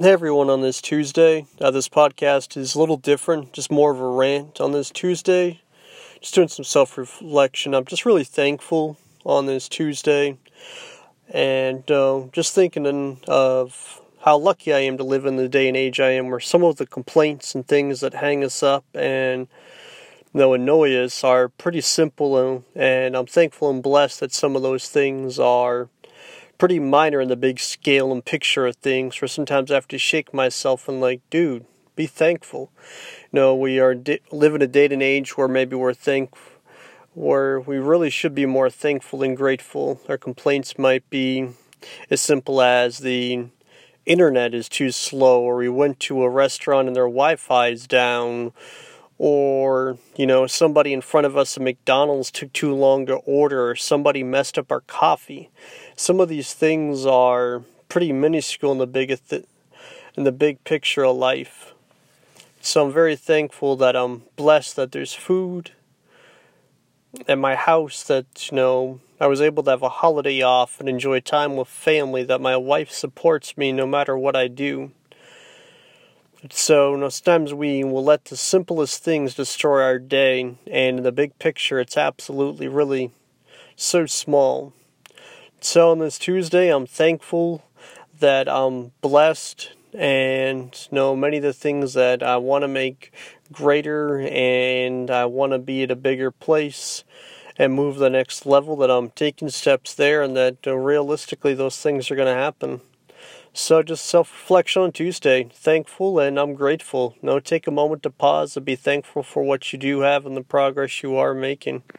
Hey everyone, on this Tuesday, uh, this podcast is a little different, just more of a rant on this Tuesday. Just doing some self reflection. I'm just really thankful on this Tuesday and uh, just thinking of how lucky I am to live in the day and age I am, where some of the complaints and things that hang us up and you know, annoy us are pretty simple, and I'm thankful and blessed that some of those things are pretty minor in the big scale and picture of things, where sometimes I have to shake myself and like, dude, be thankful. You know, we are di- living a day and age where maybe we're thankful, where we really should be more thankful and grateful. Our complaints might be as simple as the internet is too slow, or we went to a restaurant and their Wi-Fi is down, or you know somebody in front of us at McDonald's took too long to order, or somebody messed up our coffee. Some of these things are pretty minuscule in the big th- in the big picture of life. So I'm very thankful that I'm blessed that there's food at my house that you know I was able to have a holiday off and enjoy time with family that my wife supports me no matter what I do. So, sometimes we will let the simplest things destroy our day, and in the big picture, it's absolutely really so small. So, on this Tuesday, I'm thankful that I'm blessed and you know many of the things that I want to make greater and I want to be at a bigger place and move the next level that I'm taking steps there and that uh, realistically those things are going to happen. So just self-reflection on Tuesday. Thankful and I'm grateful. Now take a moment to pause and be thankful for what you do have and the progress you are making.